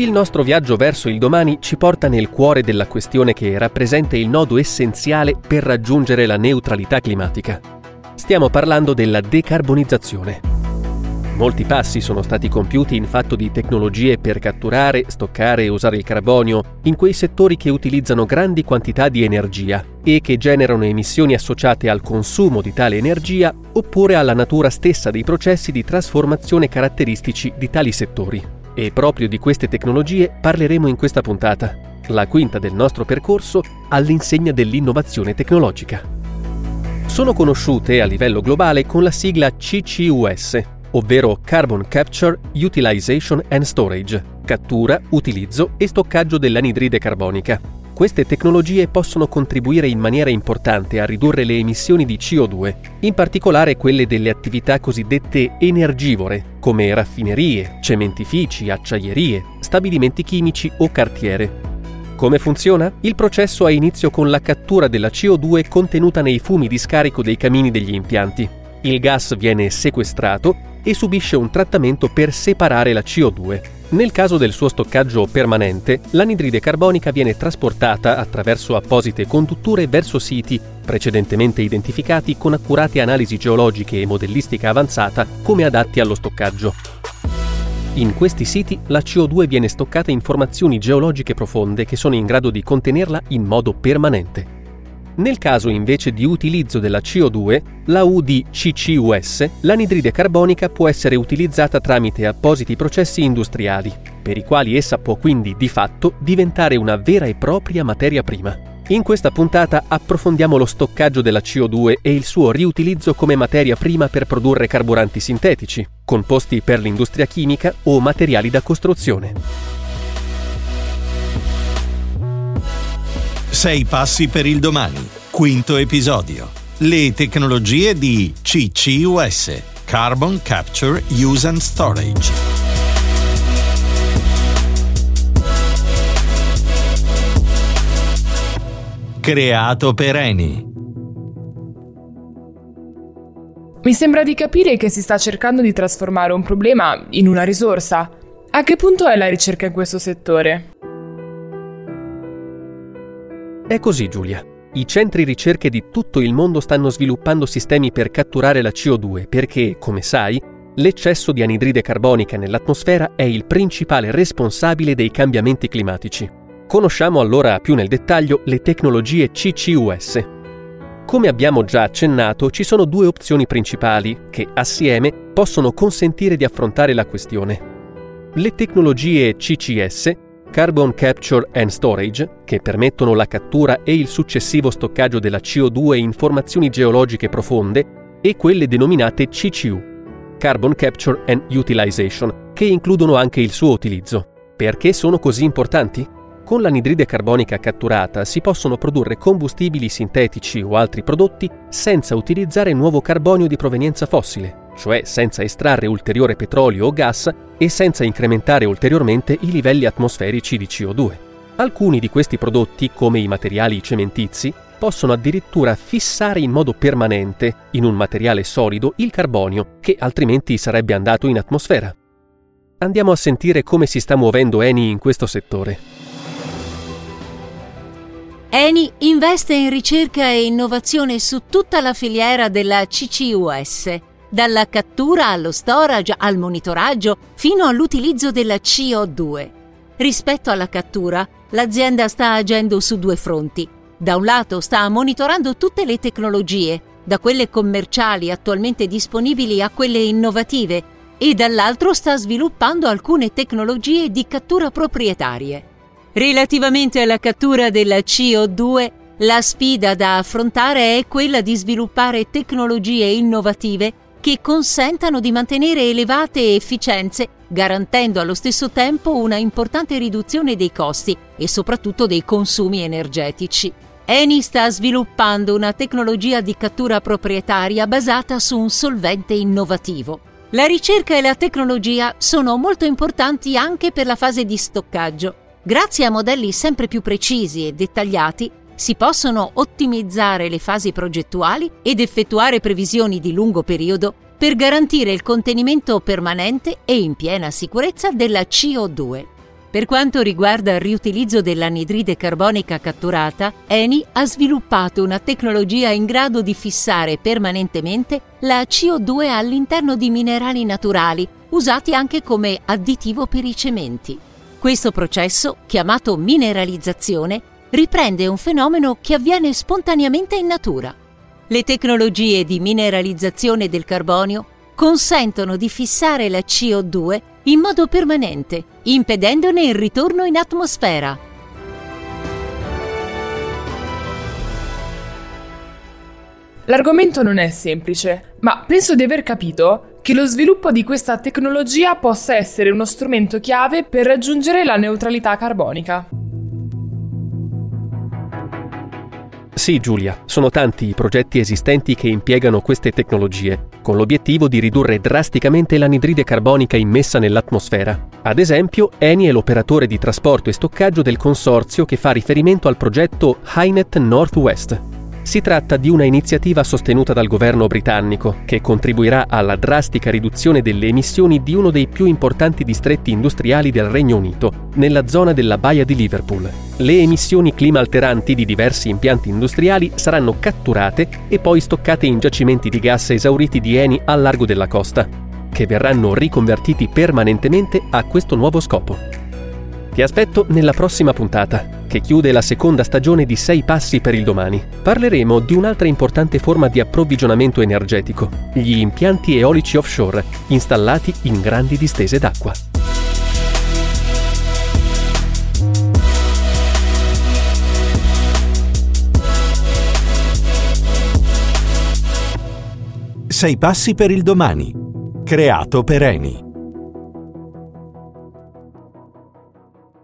Il nostro viaggio verso il domani ci porta nel cuore della questione che rappresenta il nodo essenziale per raggiungere la neutralità climatica. Stiamo parlando della decarbonizzazione. Molti passi sono stati compiuti in fatto di tecnologie per catturare, stoccare e usare il carbonio in quei settori che utilizzano grandi quantità di energia e che generano emissioni associate al consumo di tale energia oppure alla natura stessa dei processi di trasformazione caratteristici di tali settori. E proprio di queste tecnologie parleremo in questa puntata, la quinta del nostro percorso all'insegna dell'innovazione tecnologica. Sono conosciute a livello globale con la sigla CCUS, ovvero Carbon Capture, Utilization and Storage, cattura, utilizzo e stoccaggio dell'anidride carbonica, queste tecnologie possono contribuire in maniera importante a ridurre le emissioni di CO2, in particolare quelle delle attività cosiddette energivore, come raffinerie, cementifici, acciaierie, stabilimenti chimici o cartiere. Come funziona? Il processo ha inizio con la cattura della CO2 contenuta nei fumi di scarico dei camini degli impianti. Il gas viene sequestrato e subisce un trattamento per separare la CO2. Nel caso del suo stoccaggio permanente, l'anidride carbonica viene trasportata attraverso apposite condutture verso siti precedentemente identificati con accurate analisi geologiche e modellistica avanzata come adatti allo stoccaggio. In questi siti la CO2 viene stoccata in formazioni geologiche profonde che sono in grado di contenerla in modo permanente. Nel caso invece di utilizzo della CO2, la UDCCUS, l'anidride carbonica può essere utilizzata tramite appositi processi industriali, per i quali essa può quindi di fatto diventare una vera e propria materia prima. In questa puntata approfondiamo lo stoccaggio della CO2 e il suo riutilizzo come materia prima per produrre carburanti sintetici, composti per l'industria chimica o materiali da costruzione. Sei passi per il domani. Quinto episodio. Le tecnologie di CCUS. Carbon Capture Use and Storage. Creato per Eni. Mi sembra di capire che si sta cercando di trasformare un problema in una risorsa. A che punto è la ricerca in questo settore? È così, Giulia. I centri ricerche di tutto il mondo stanno sviluppando sistemi per catturare la CO2 perché, come sai, l'eccesso di anidride carbonica nell'atmosfera è il principale responsabile dei cambiamenti climatici. Conosciamo allora più nel dettaglio le tecnologie CCUS. Come abbiamo già accennato, ci sono due opzioni principali che, assieme, possono consentire di affrontare la questione. Le tecnologie CCS Carbon Capture and Storage, che permettono la cattura e il successivo stoccaggio della CO2 in formazioni geologiche profonde, e quelle denominate CCU, Carbon Capture and Utilization, che includono anche il suo utilizzo. Perché sono così importanti? Con l'anidride carbonica catturata si possono produrre combustibili sintetici o altri prodotti senza utilizzare nuovo carbonio di provenienza fossile, cioè senza estrarre ulteriore petrolio o gas e senza incrementare ulteriormente i livelli atmosferici di CO2. Alcuni di questi prodotti, come i materiali cementizi, possono addirittura fissare in modo permanente, in un materiale solido, il carbonio, che altrimenti sarebbe andato in atmosfera. Andiamo a sentire come si sta muovendo Eni in questo settore. Eni investe in ricerca e innovazione su tutta la filiera della CCUS dalla cattura allo storage al monitoraggio fino all'utilizzo della CO2. Rispetto alla cattura, l'azienda sta agendo su due fronti. Da un lato sta monitorando tutte le tecnologie, da quelle commerciali attualmente disponibili a quelle innovative, e dall'altro sta sviluppando alcune tecnologie di cattura proprietarie. Relativamente alla cattura della CO2, la sfida da affrontare è quella di sviluppare tecnologie innovative che consentano di mantenere elevate efficienze, garantendo allo stesso tempo una importante riduzione dei costi e soprattutto dei consumi energetici. Eni sta sviluppando una tecnologia di cattura proprietaria basata su un solvente innovativo. La ricerca e la tecnologia sono molto importanti anche per la fase di stoccaggio. Grazie a modelli sempre più precisi e dettagliati, si possono ottimizzare le fasi progettuali ed effettuare previsioni di lungo periodo per garantire il contenimento permanente e in piena sicurezza della CO2. Per quanto riguarda il riutilizzo dell'anidride carbonica catturata, Eni ha sviluppato una tecnologia in grado di fissare permanentemente la CO2 all'interno di minerali naturali, usati anche come additivo per i cementi. Questo processo, chiamato mineralizzazione, riprende un fenomeno che avviene spontaneamente in natura. Le tecnologie di mineralizzazione del carbonio consentono di fissare la CO2 in modo permanente, impedendone il ritorno in atmosfera. L'argomento non è semplice, ma penso di aver capito che lo sviluppo di questa tecnologia possa essere uno strumento chiave per raggiungere la neutralità carbonica. Sì, Giulia, sono tanti i progetti esistenti che impiegano queste tecnologie, con l'obiettivo di ridurre drasticamente l'anidride carbonica immessa nell'atmosfera. Ad esempio, Eni è l'operatore di trasporto e stoccaggio del consorzio che fa riferimento al progetto HyNet Northwest, si tratta di una iniziativa sostenuta dal governo britannico che contribuirà alla drastica riduzione delle emissioni di uno dei più importanti distretti industriali del Regno Unito, nella zona della Baia di Liverpool. Le emissioni climalteranti di diversi impianti industriali saranno catturate e poi stoccate in giacimenti di gas esauriti di Eni al largo della costa, che verranno riconvertiti permanentemente a questo nuovo scopo. Ti aspetto nella prossima puntata che chiude la seconda stagione di Sei passi per il domani. Parleremo di un'altra importante forma di approvvigionamento energetico, gli impianti eolici offshore, installati in grandi distese d'acqua. Sei passi per il domani. Creato per Eni.